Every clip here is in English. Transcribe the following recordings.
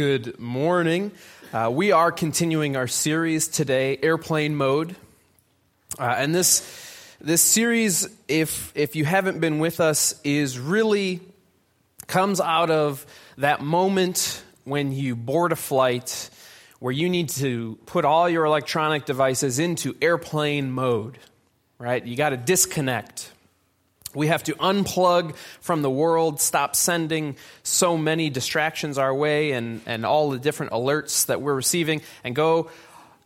Good morning. Uh, we are continuing our series today, Airplane Mode. Uh, and this, this series, if, if you haven't been with us, is really comes out of that moment when you board a flight where you need to put all your electronic devices into airplane mode, right? You got to disconnect. We have to unplug from the world, stop sending so many distractions our way and, and all the different alerts that we're receiving, and go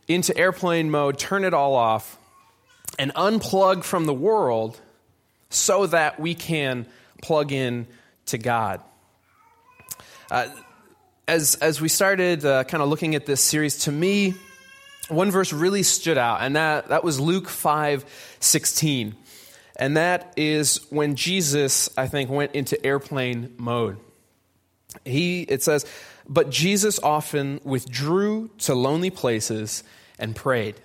into airplane mode, turn it all off, and unplug from the world so that we can plug in to God. Uh, as, as we started uh, kind of looking at this series, to me, one verse really stood out, and that, that was Luke 5 16. And that is when Jesus, I think, went into airplane mode. He, it says, but Jesus often withdrew to lonely places and prayed.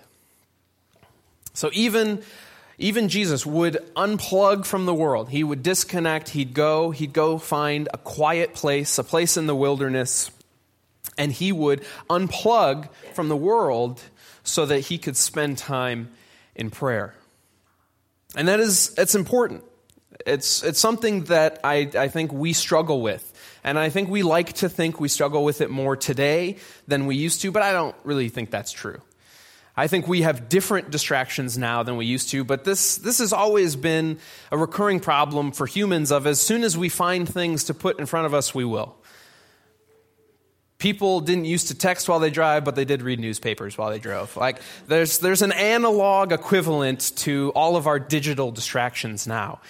So even, even Jesus would unplug from the world. He would disconnect. He'd go, he'd go find a quiet place, a place in the wilderness, and he would unplug from the world so that he could spend time in prayer. And that is, it's important. It's, it's something that I, I think we struggle with. And I think we like to think we struggle with it more today than we used to, but I don't really think that's true. I think we have different distractions now than we used to, but this, this has always been a recurring problem for humans of as soon as we find things to put in front of us, we will. People didn't used to text while they drive, but they did read newspapers while they drove. Like, there's, there's an analog equivalent to all of our digital distractions now.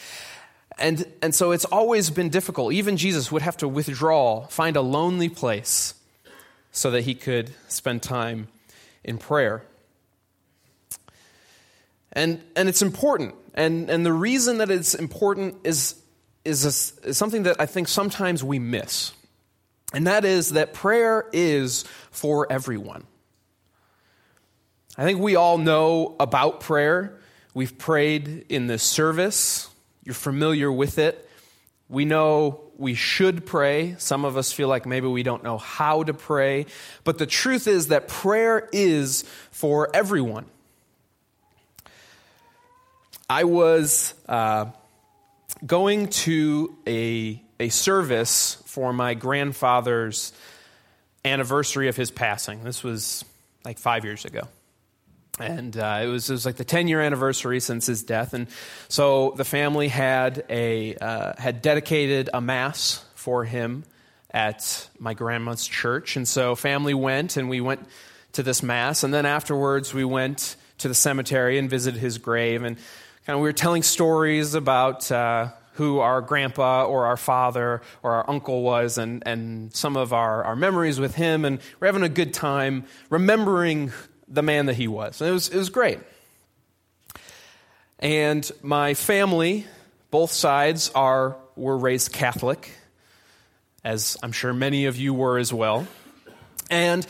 And, and so it's always been difficult. Even Jesus would have to withdraw, find a lonely place so that he could spend time in prayer. And, and it's important. And, and the reason that it's important is, is, a, is something that I think sometimes we miss. And that is that prayer is for everyone. I think we all know about prayer. We've prayed in this service. You're familiar with it. We know we should pray. Some of us feel like maybe we don't know how to pray. But the truth is that prayer is for everyone. I was uh, going to a, a service for my grandfather's anniversary of his passing. This was like five years ago. And uh, it, was, it was like the 10 year anniversary since his death. And so the family had, a, uh, had dedicated a mass for him at my grandma's church. And so family went and we went to this mass. And then afterwards, we went to the cemetery and visited his grave. And kind of we were telling stories about uh, who our grandpa or our father or our uncle was and, and some of our, our memories with him. And we're having a good time remembering the man that he was. And it was, it was great. And my family, both sides, are, were raised Catholic, as I'm sure many of you were as well. And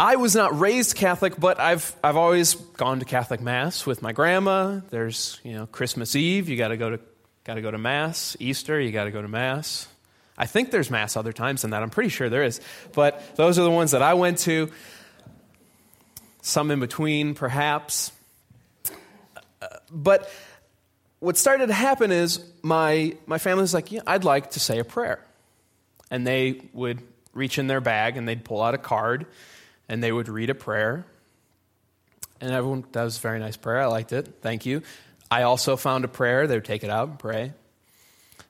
I was not raised Catholic, but I've, I've always gone to Catholic Mass with my grandma. There's, you know, Christmas Eve, you got to go to got to go to Mass. Easter, you got to go to Mass. I think there's Mass other times than that. I'm pretty sure there is. But those are the ones that I went to. Some in between, perhaps. But what started to happen is my, my family was like, yeah, I'd like to say a prayer. And they would reach in their bag and they'd pull out a card and they would read a prayer. And everyone, that was a very nice prayer. I liked it. Thank you. I also found a prayer. They would take it out and pray.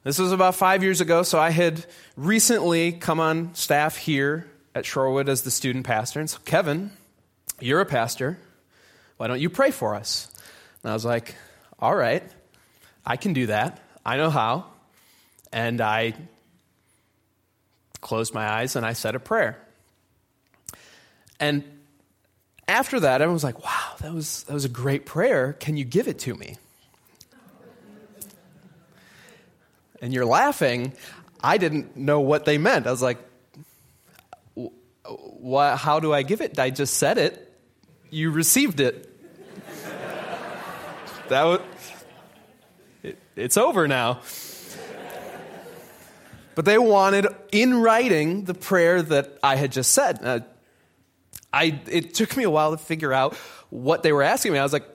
This was about five years ago, so I had recently come on staff here at Shorewood as the student pastor. And so, Kevin, you're a pastor. Why don't you pray for us? And I was like, All right, I can do that. I know how. And I closed my eyes and I said a prayer. And after that, everyone was like, wow, that was, that was a great prayer. Can you give it to me? And you're laughing. I didn't know what they meant. I was like, what, how do I give it? I just said it. You received it. that was, it, it's over now. but they wanted in writing the prayer that I had just said. Uh, I, it took me a while to figure out what they were asking me. I was like,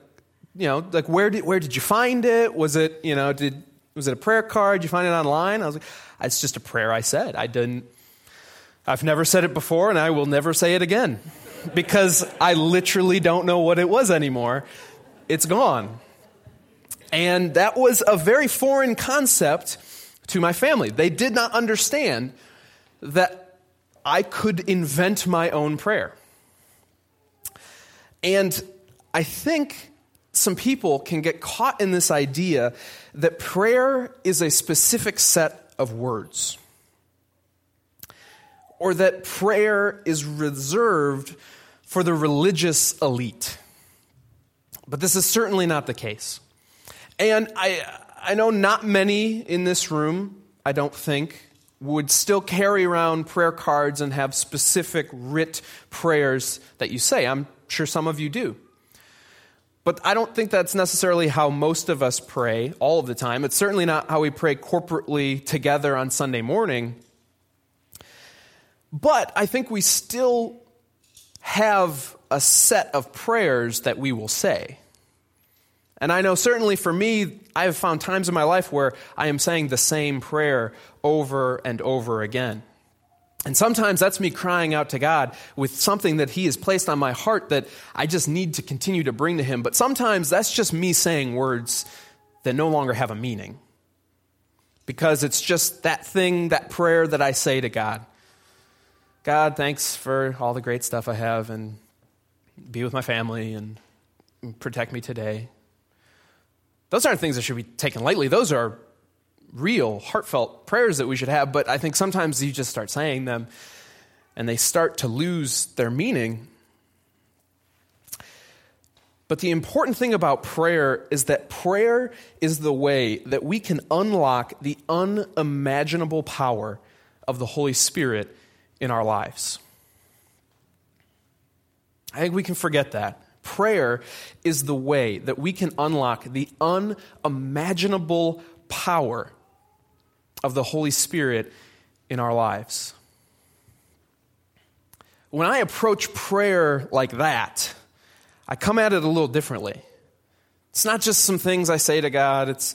you know, like where did, where did you find it? Was it, you know, did, was it a prayer card? Did you find it online? I was like, it's just a prayer I said. I didn't, I've never said it before and I will never say it again because I literally don't know what it was anymore. It's gone. And that was a very foreign concept to my family. They did not understand that I could invent my own prayer. And I think some people can get caught in this idea that prayer is a specific set of words, or that prayer is reserved for the religious elite. But this is certainly not the case. And I, I know not many in this room, I don't think, would still carry around prayer cards and have specific writ prayers that you say. I'm sure some of you do. But I don't think that's necessarily how most of us pray all of the time. It's certainly not how we pray corporately together on Sunday morning. But I think we still have a set of prayers that we will say. And I know certainly for me, I have found times in my life where I am saying the same prayer over and over again. And sometimes that's me crying out to God with something that He has placed on my heart that I just need to continue to bring to Him. But sometimes that's just me saying words that no longer have a meaning. Because it's just that thing, that prayer that I say to God. God, thanks for all the great stuff I have and be with my family and protect me today. Those aren't things that should be taken lightly. Those are real, heartfelt prayers that we should have, but I think sometimes you just start saying them and they start to lose their meaning. But the important thing about prayer is that prayer is the way that we can unlock the unimaginable power of the Holy Spirit in our lives. I think we can forget that. Prayer is the way that we can unlock the unimaginable power of the Holy Spirit in our lives. When I approach prayer like that, I come at it a little differently. It's not just some things I say to God, it's,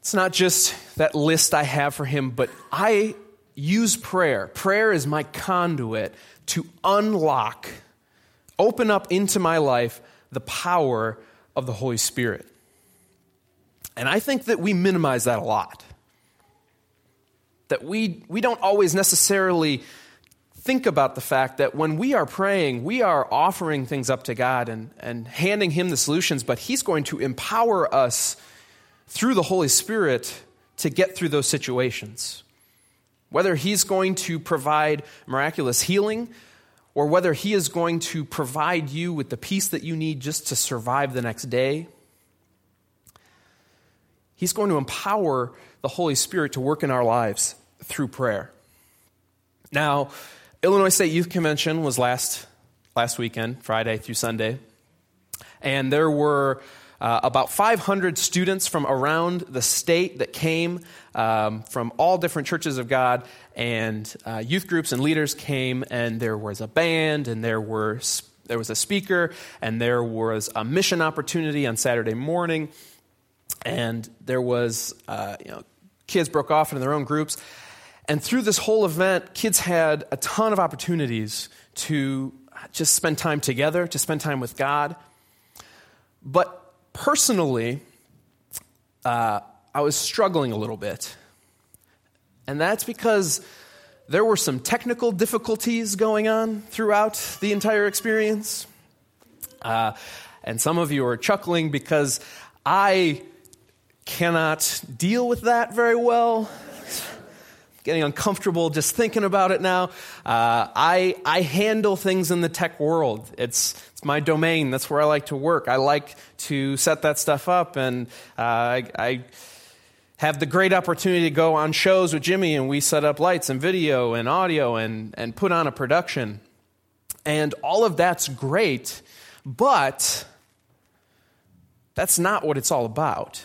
it's not just that list I have for Him, but I use prayer. Prayer is my conduit to unlock, open up into my life the power of the Holy Spirit. And I think that we minimize that a lot that we, we don't always necessarily think about the fact that when we are praying, we are offering things up to God and, and handing Him the solutions, but He's going to empower us through the Holy Spirit to get through those situations. Whether He's going to provide miraculous healing or whether He is going to provide you with the peace that you need just to survive the next day. He's going to empower the Holy Spirit to work in our lives through prayer. Now, Illinois State Youth Convention was last, last weekend, Friday through Sunday, and there were uh, about 500 students from around the state that came um, from all different churches of God, and uh, youth groups and leaders came, and there was a band, and there were there was a speaker, and there was a mission opportunity on Saturday morning, and there was uh, you know kids broke off into their own groups. And through this whole event, kids had a ton of opportunities to just spend time together, to spend time with God. But personally, uh, I was struggling a little bit. And that's because there were some technical difficulties going on throughout the entire experience. Uh, and some of you are chuckling because I cannot deal with that very well. Getting uncomfortable just thinking about it now. Uh, I, I handle things in the tech world. It's, it's my domain. That's where I like to work. I like to set that stuff up, and uh, I, I have the great opportunity to go on shows with Jimmy, and we set up lights and video and audio and, and put on a production. And all of that's great, but that's not what it's all about.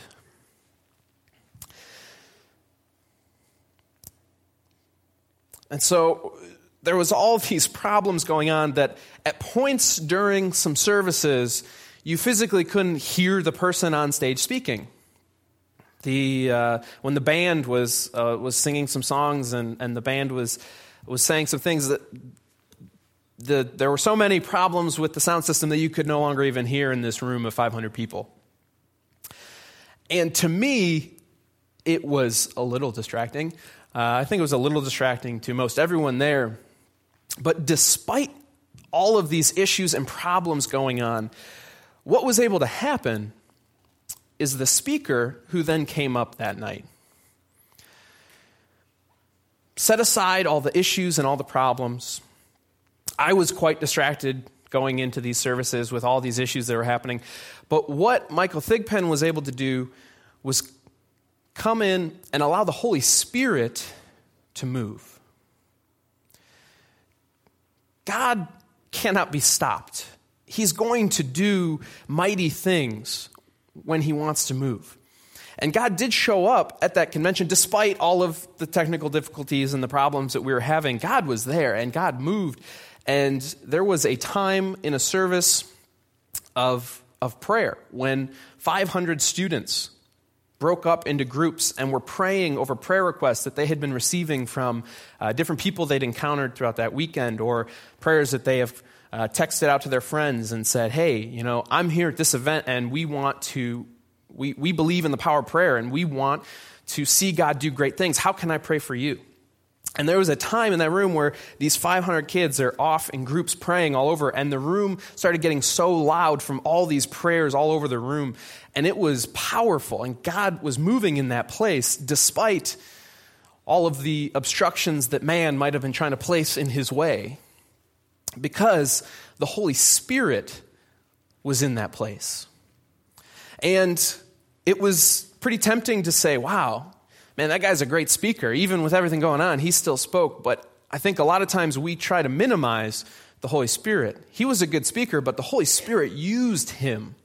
And so there was all these problems going on that at points during some services, you physically couldn't hear the person on stage speaking. The, uh, when the band was, uh, was singing some songs and, and the band was, was saying some things that the, there were so many problems with the sound system that you could no longer even hear in this room of 500 people. And to me, it was a little distracting. Uh, I think it was a little distracting to most everyone there. But despite all of these issues and problems going on, what was able to happen is the speaker who then came up that night set aside all the issues and all the problems. I was quite distracted going into these services with all these issues that were happening. But what Michael Thigpen was able to do was come in and allow the Holy Spirit to move. God cannot be stopped. He's going to do mighty things when he wants to move. And God did show up at that convention despite all of the technical difficulties and the problems that we were having. God was there and God moved. And there was a time in a service of, of prayer when 500 students broke up into groups and were praying over prayer requests that they had been receiving from uh, different people they'd encountered throughout that weekend or prayers that they have uh, texted out to their friends and said, Hey, you know, I'm here at this event and we want to, we, we believe in the power of prayer and we want to see God do great things. How can I pray for you? And there was a time in that room where these 500 kids are off in groups praying all over, and the room started getting so loud from all these prayers all over the room. And it was powerful, and God was moving in that place despite all of the obstructions that man might have been trying to place in his way, because the Holy Spirit was in that place. And it was pretty tempting to say, wow, man, that guy's a great speaker. Even with everything going on, he still spoke. But I think a lot of times we try to minimize the Holy Spirit. He was a good speaker, but the Holy Spirit used him.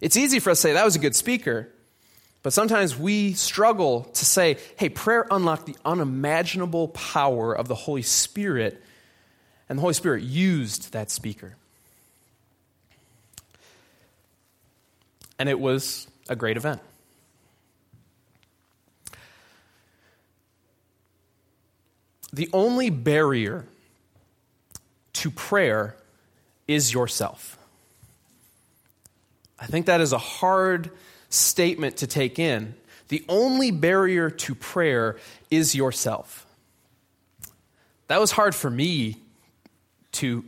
It's easy for us to say that was a good speaker, but sometimes we struggle to say, hey, prayer unlocked the unimaginable power of the Holy Spirit, and the Holy Spirit used that speaker. And it was a great event. The only barrier to prayer is yourself. I think that is a hard statement to take in. The only barrier to prayer is yourself. That was hard for me to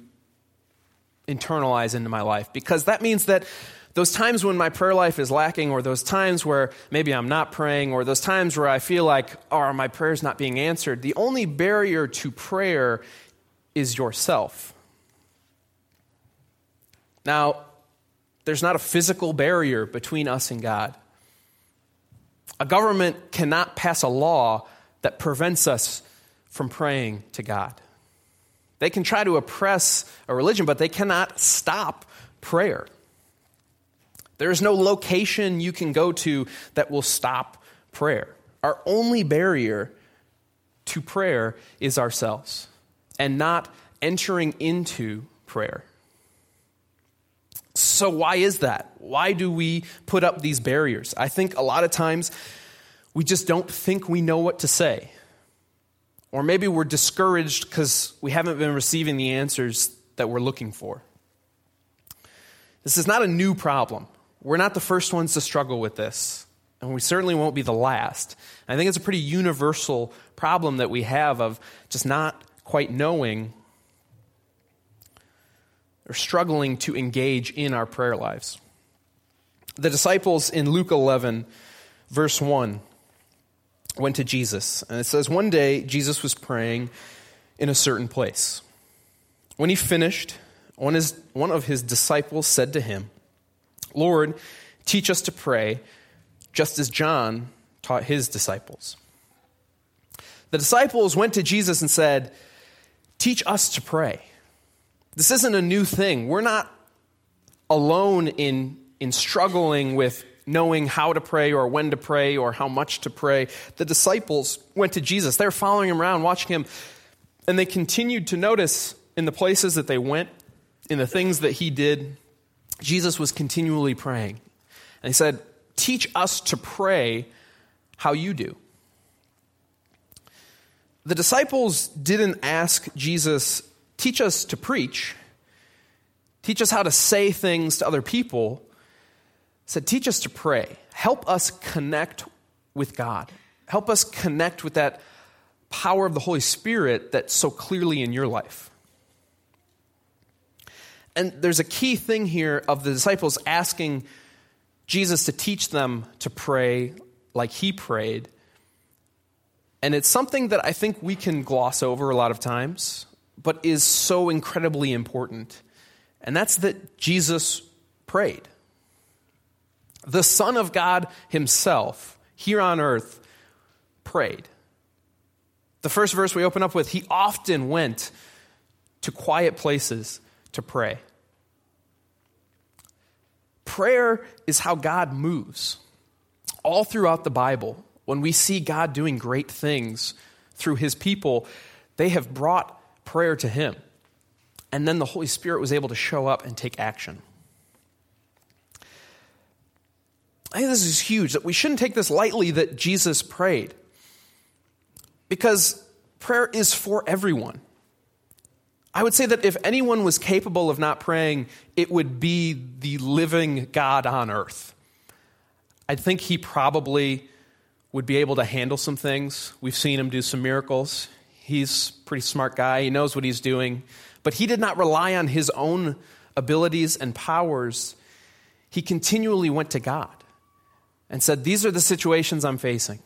internalize into my life because that means that those times when my prayer life is lacking, or those times where maybe I'm not praying, or those times where I feel like, oh, my prayer's not being answered, the only barrier to prayer is yourself. Now, there's not a physical barrier between us and God. A government cannot pass a law that prevents us from praying to God. They can try to oppress a religion, but they cannot stop prayer. There is no location you can go to that will stop prayer. Our only barrier to prayer is ourselves and not entering into prayer. So, why is that? Why do we put up these barriers? I think a lot of times we just don't think we know what to say. Or maybe we're discouraged because we haven't been receiving the answers that we're looking for. This is not a new problem. We're not the first ones to struggle with this, and we certainly won't be the last. I think it's a pretty universal problem that we have of just not quite knowing or struggling to engage in our prayer lives. The disciples in Luke 11, verse 1, went to Jesus. And it says, One day Jesus was praying in a certain place. When he finished, one of his disciples said to him, Lord, teach us to pray, just as John taught his disciples. The disciples went to Jesus and said, Teach us to pray. This isn't a new thing. We're not alone in, in struggling with knowing how to pray or when to pray or how much to pray, the disciples went to Jesus. They were following him around, watching him, and they continued to notice in the places that they went, in the things that he did, Jesus was continually praying. And he said, Teach us to pray how you do. The disciples didn't ask Jesus, Teach us to preach, teach us how to say things to other people. said, Teach us to pray. Help us connect with God. Help us connect with that power of the Holy Spirit that's so clearly in your life. And there's a key thing here of the disciples asking Jesus to teach them to pray like he prayed. And it's something that I think we can gloss over a lot of times, but is so incredibly important. And that's that Jesus prayed. The Son of God Himself, here on earth, prayed. The first verse we open up with, He often went to quiet places to pray. Prayer is how God moves. All throughout the Bible, when we see God doing great things through his people, they have brought prayer to him. And then the Holy Spirit was able to show up and take action. I think this is huge that we shouldn't take this lightly that Jesus prayed. Because prayer is for everyone. I would say that if anyone was capable of not praying, it would be the living God on earth. I think he probably would be able to handle some things. We've seen him do some miracles. He's a pretty smart guy, he knows what he's doing. But he did not rely on his own abilities and powers. He continually went to God and said, These are the situations I'm facing.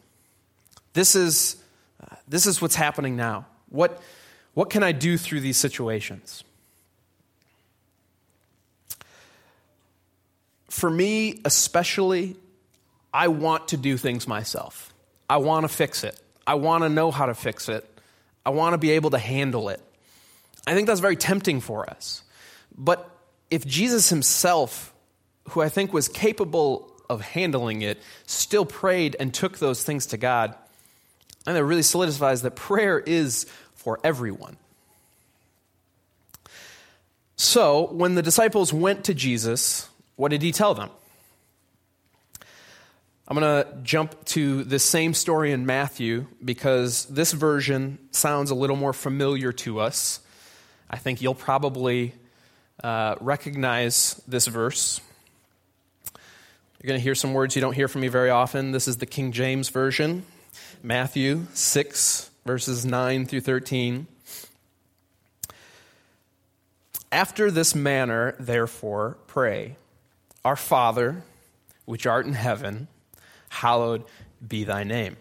This is, uh, this is what's happening now. What what can I do through these situations? For me, especially, I want to do things myself. I want to fix it. I want to know how to fix it. I want to be able to handle it. I think that's very tempting for us. But if Jesus himself, who I think was capable of handling it, still prayed and took those things to God, and it really solidifies that prayer is for everyone. So, when the disciples went to Jesus, what did he tell them? I'm going to jump to the same story in Matthew because this version sounds a little more familiar to us. I think you'll probably uh, recognize this verse. You're going to hear some words you don't hear from me very often. This is the King James Version, Matthew 6, verses 9 through 13. After this manner, therefore, pray Our Father, which art in heaven, hallowed be thy name.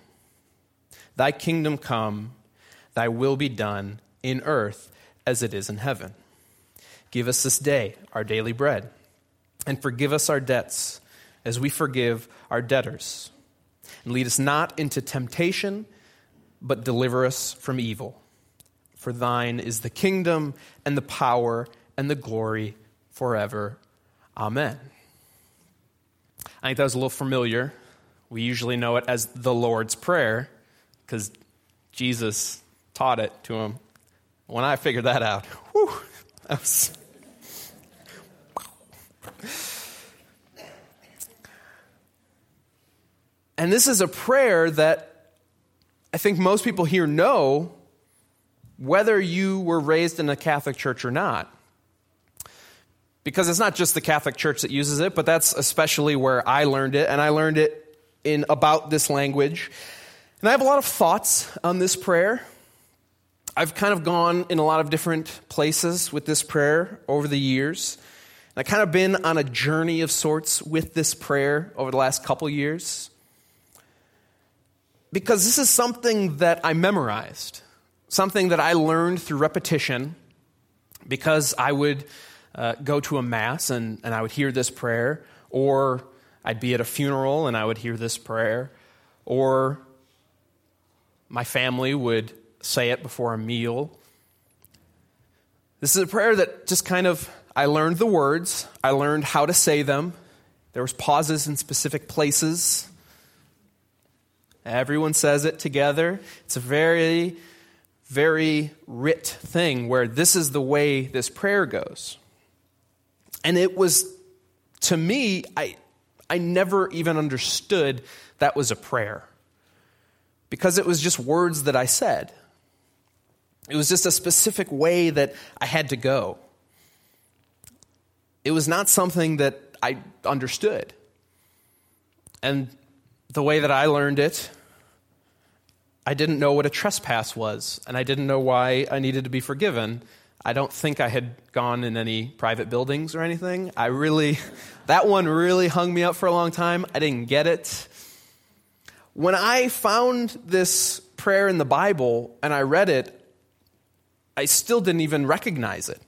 Thy kingdom come, thy will be done in earth as it is in heaven. Give us this day our daily bread, and forgive us our debts as we forgive our debtors. And lead us not into temptation but deliver us from evil. For thine is the kingdom and the power and the glory forever. Amen. I think that was a little familiar. We usually know it as the Lord's Prayer because Jesus taught it to him. When I figured that out, whew, that was. And this is a prayer that I think most people here know whether you were raised in a Catholic church or not. Because it's not just the Catholic Church that uses it, but that's especially where I learned it, and I learned it in about this language. And I have a lot of thoughts on this prayer. I've kind of gone in a lot of different places with this prayer over the years. And I've kind of been on a journey of sorts with this prayer over the last couple years because this is something that I memorized, something that I learned through repetition because I would uh, go to a mass and, and I would hear this prayer, or I'd be at a funeral and I would hear this prayer, or my family would say it before a meal. This is a prayer that just kind of, I learned the words, I learned how to say them, There was pauses in specific places. Everyone says it together. It's a very, very writ thing where this is the way this prayer goes. And it was, to me, I, I never even understood that was a prayer because it was just words that I said. It was just a specific way that I had to go. It was not something that I understood. And the way that I learned it, I didn't know what a trespass was, and I didn't know why I needed to be forgiven. I don't think I had gone in any private buildings or anything. I really, that one really hung me up for a long time. I didn't get it. When I found this prayer in the Bible and I read it, I still didn't even recognize it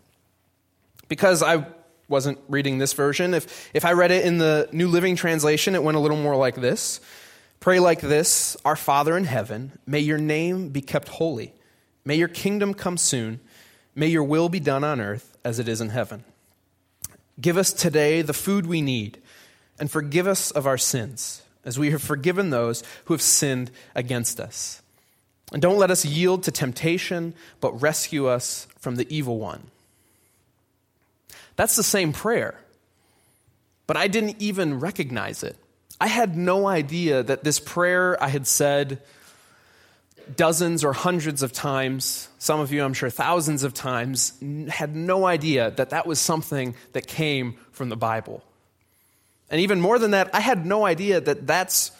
because I wasn't reading this version. If, if I read it in the New Living Translation, it went a little more like this Pray like this Our Father in heaven, may your name be kept holy. May your kingdom come soon. May your will be done on earth as it is in heaven. Give us today the food we need, and forgive us of our sins, as we have forgiven those who have sinned against us. And don't let us yield to temptation, but rescue us from the evil one. That's the same prayer, but I didn't even recognize it. I had no idea that this prayer I had said dozens or hundreds of times, some of you, I'm sure, thousands of times, had no idea that that was something that came from the Bible. And even more than that, I had no idea that that's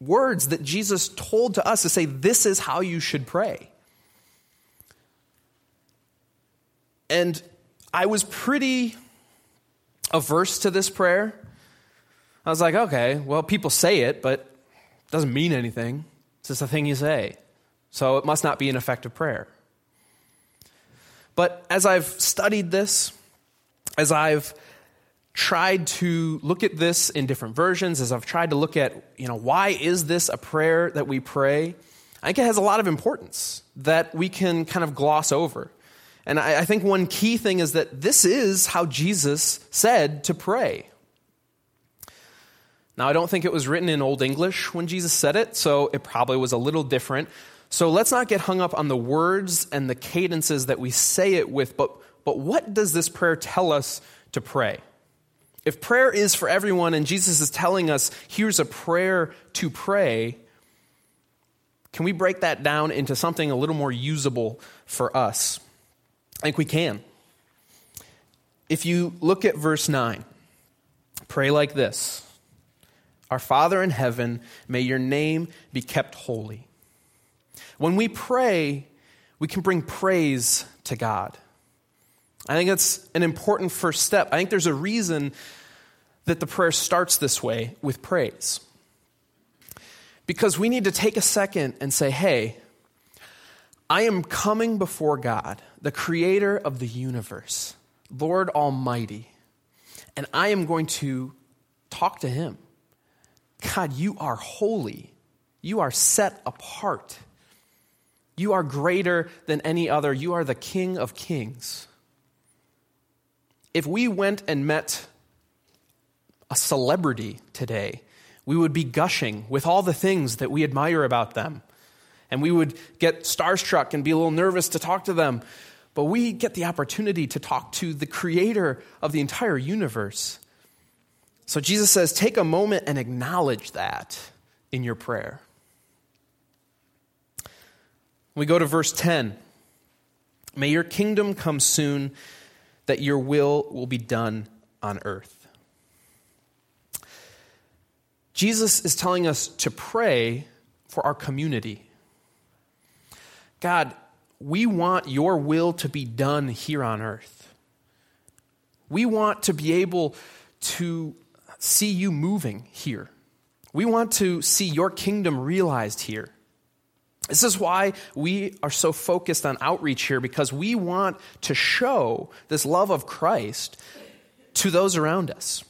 words that Jesus told to us to say, this is how you should pray. And I was pretty averse to this prayer. I was like, okay, well, people say it, but it doesn't mean anything. It's just a thing you say. So it must not be an effective prayer. But as I've studied this, as I've tried to look at this in different versions, as I've tried to look at, you know, why is this a prayer that we pray? I think it has a lot of importance that we can kind of gloss over. And I, I think one key thing is that this is how Jesus said to pray. Now, I don't think it was written in Old English when Jesus said it, so it probably was a little different. So let's not get hung up on the words and the cadences that we say it with, but, but what does this prayer tell us to pray? If prayer is for everyone and Jesus is telling us, here's a prayer to pray, can we break that down into something a little more usable for us? I think we can. If you look at verse 9, pray like this our Father in heaven, may your name be kept holy. When we pray, we can bring praise to God. I think that's an important first step. I think there's a reason that the prayer starts this way with praise. Because we need to take a second and say, hey, I am coming before God, the creator of the universe, Lord Almighty, and I am going to talk to Him. God, you are holy. You are set apart. You are greater than any other. You are the King of kings. If we went and met a celebrity today, we would be gushing with all the things that we admire about them. And we would get starstruck and be a little nervous to talk to them. But we get the opportunity to talk to the creator of the entire universe. So Jesus says, take a moment and acknowledge that in your prayer. We go to verse 10. May your kingdom come soon, that your will will be done on earth. Jesus is telling us to pray for our community. God, we want your will to be done here on earth. We want to be able to see you moving here. We want to see your kingdom realized here. This is why we are so focused on outreach here because we want to show this love of Christ to those around us.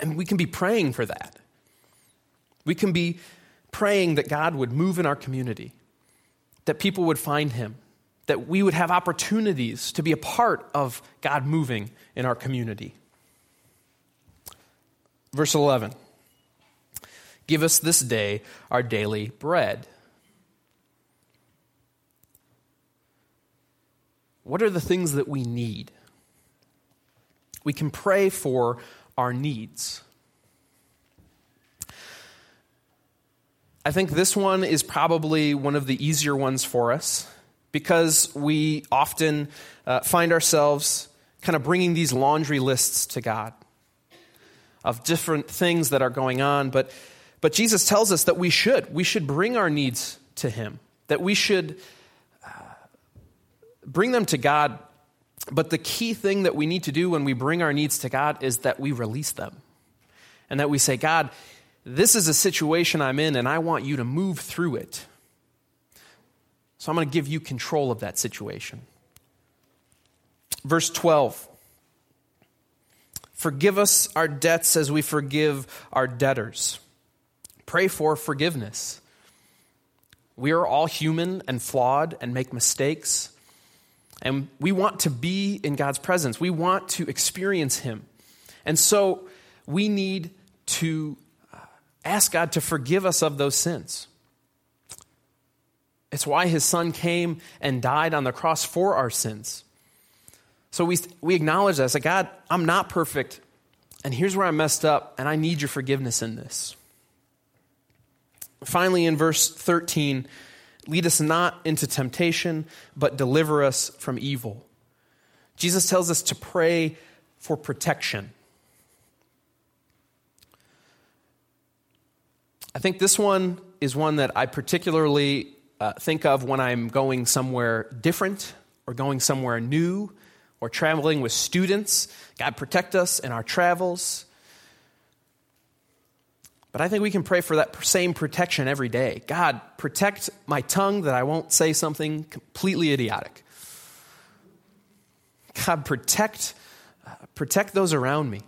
And we can be praying for that. We can be praying that God would move in our community, that people would find him, that we would have opportunities to be a part of God moving in our community. Verse 11 Give us this day our daily bread. What are the things that we need? We can pray for our needs. I think this one is probably one of the easier ones for us because we often uh, find ourselves kind of bringing these laundry lists to God of different things that are going on. But, but Jesus tells us that we should. We should bring our needs to Him, that we should uh, bring them to God. But the key thing that we need to do when we bring our needs to God is that we release them. And that we say, God, this is a situation I'm in, and I want you to move through it. So I'm going to give you control of that situation. Verse 12 Forgive us our debts as we forgive our debtors. Pray for forgiveness. We are all human and flawed and make mistakes. And we want to be in God's presence. We want to experience Him. And so we need to ask God to forgive us of those sins. It's why his son came and died on the cross for our sins. So we, we acknowledge that. Like, God, I'm not perfect, and here's where I messed up, and I need your forgiveness in this. Finally, in verse 13, lead us not into temptation, but deliver us from evil. Jesus tells us to pray for protection. I think this one is one that I particularly uh, think of when I'm going somewhere different or going somewhere new or traveling with students. God, protect us in our travels. But I think we can pray for that same protection every day. God, protect my tongue that I won't say something completely idiotic. God, protect, uh, protect those around me.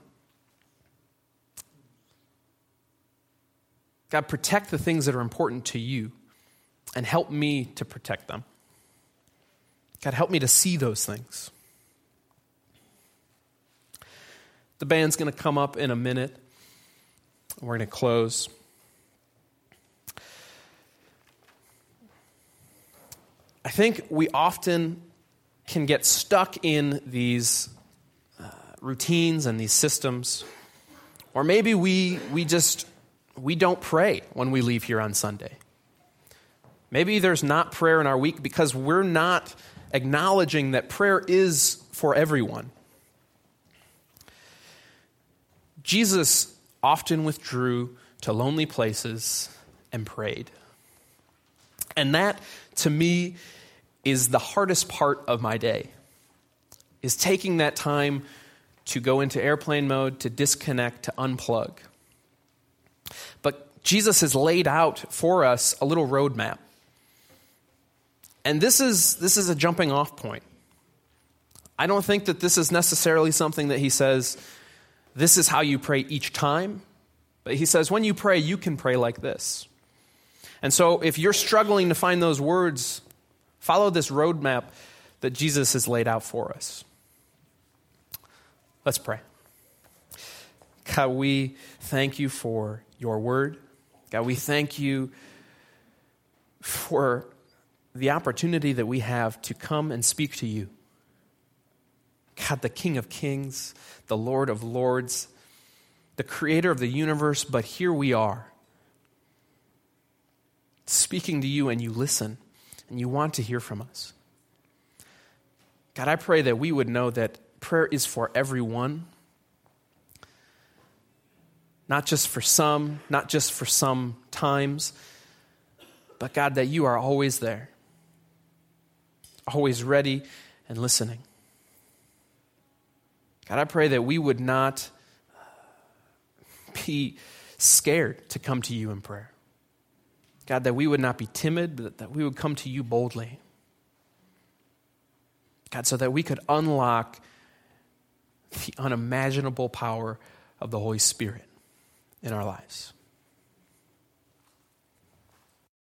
God, protect the things that are important to you and help me to protect them. God, help me to see those things. The band's going to come up in a minute. We're going to close. I think we often can get stuck in these uh, routines and these systems. Or maybe we, we just we don't pray when we leave here on Sunday. Maybe there's not prayer in our week because we're not acknowledging that prayer is for everyone. Jesus often withdrew to lonely places and prayed. And that, to me, is the hardest part of my day, is taking that time to go into airplane mode, to disconnect, to unplug. But Jesus has laid out for us a little roadmap. And this is, this is a jumping off point. I don't think that this is necessarily something that he says, this is how you pray each time. But he says, when you pray, you can pray like this. And so if you're struggling to find those words, follow this roadmap that Jesus has laid out for us. Let's pray. God, we thank you for your word. God, we thank you for the opportunity that we have to come and speak to you. God, the King of Kings, the Lord of Lords, the Creator of the universe, but here we are, speaking to you, and you listen, and you want to hear from us. God, I pray that we would know that prayer is for everyone, not just for some, not just for some times, but God, that you are always there, always ready and listening. God, I pray that we would not uh, be scared to come to you in prayer. God, that we would not be timid, but that we would come to you boldly. God, so that we could unlock the unimaginable power of the Holy Spirit in our lives.